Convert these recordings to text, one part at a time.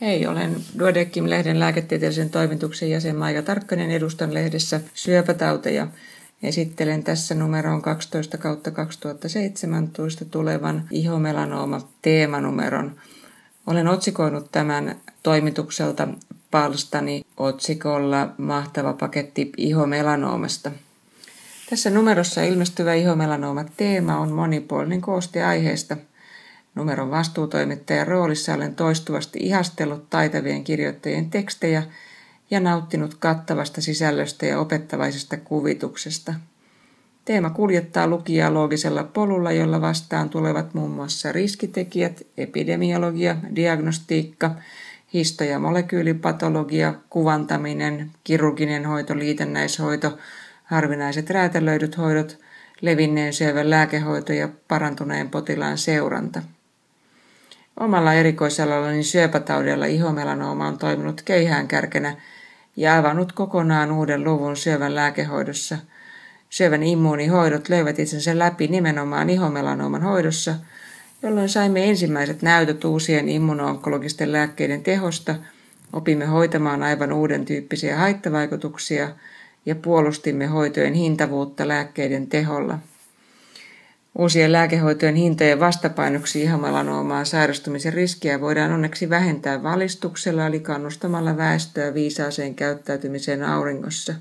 Hei, olen Duodeckim-lehden lääketieteellisen toimituksen jäsen Maija Tarkkanen. Edustan lehdessä syöpätauteja. Esittelen tässä numeroon 12 kautta 2017 tulevan ihomelanooma teemanumeron. Olen otsikoinut tämän toimitukselta palstani otsikolla Mahtava paketti ihomelanoomasta. Tässä numerossa ilmestyvä ihomelanooma teema on monipuolinen kooste aiheesta – Numeron vastuutoimittajan roolissa olen toistuvasti ihastellut taitavien kirjoittajien tekstejä ja nauttinut kattavasta sisällöstä ja opettavaisesta kuvituksesta. Teema kuljettaa lukijaa loogisella polulla, jolla vastaan tulevat muun muassa riskitekijät, epidemiologia, diagnostiikka, histo- ja molekyylipatologia, kuvantaminen, kirurginen hoito, liitännäishoito, harvinaiset räätälöidyt hoidot, levinneen syövän lääkehoito ja parantuneen potilaan seuranta. Omalla erikoisalallani syöpätaudella ihomelanooma on toiminut keihään kärkenä ja avannut kokonaan uuden luvun syövän lääkehoidossa. Syövän immuunihoidot löivät itsensä läpi nimenomaan ihomelanooman hoidossa, jolloin saimme ensimmäiset näytöt uusien immunoonkologisten lääkkeiden tehosta, opimme hoitamaan aivan uuden tyyppisiä haittavaikutuksia ja puolustimme hoitojen hintavuutta lääkkeiden teholla. Uusien lääkehoitojen hintojen vastapainoksi ihomelanoomaan sairastumisen riskiä voidaan onneksi vähentää valistuksella eli kannustamalla väestöä viisaaseen käyttäytymiseen auringossa.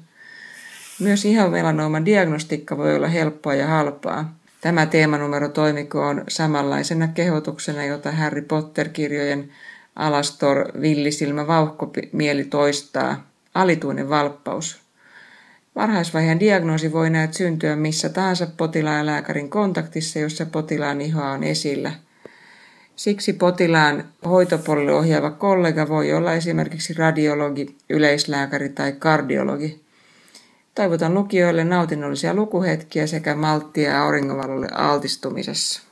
Myös ihomelanooman diagnostiikka voi olla helppoa ja halpaa. Tämä teemanumero toimikoon samanlaisena kehotuksena, jota Harry Potter-kirjojen Alastor villisilmä vauhkomieli toistaa, alituinen valppaus. Varhaisvaiheen diagnoosi voi näet syntyä missä tahansa potilaan ja lääkärin kontaktissa, jossa potilaan ihoa on esillä. Siksi potilaan hoitopuolelle ohjaava kollega voi olla esimerkiksi radiologi, yleislääkäri tai kardiologi. Toivotan lukijoille nautinnollisia lukuhetkiä sekä malttia auringonvalolle altistumisessa.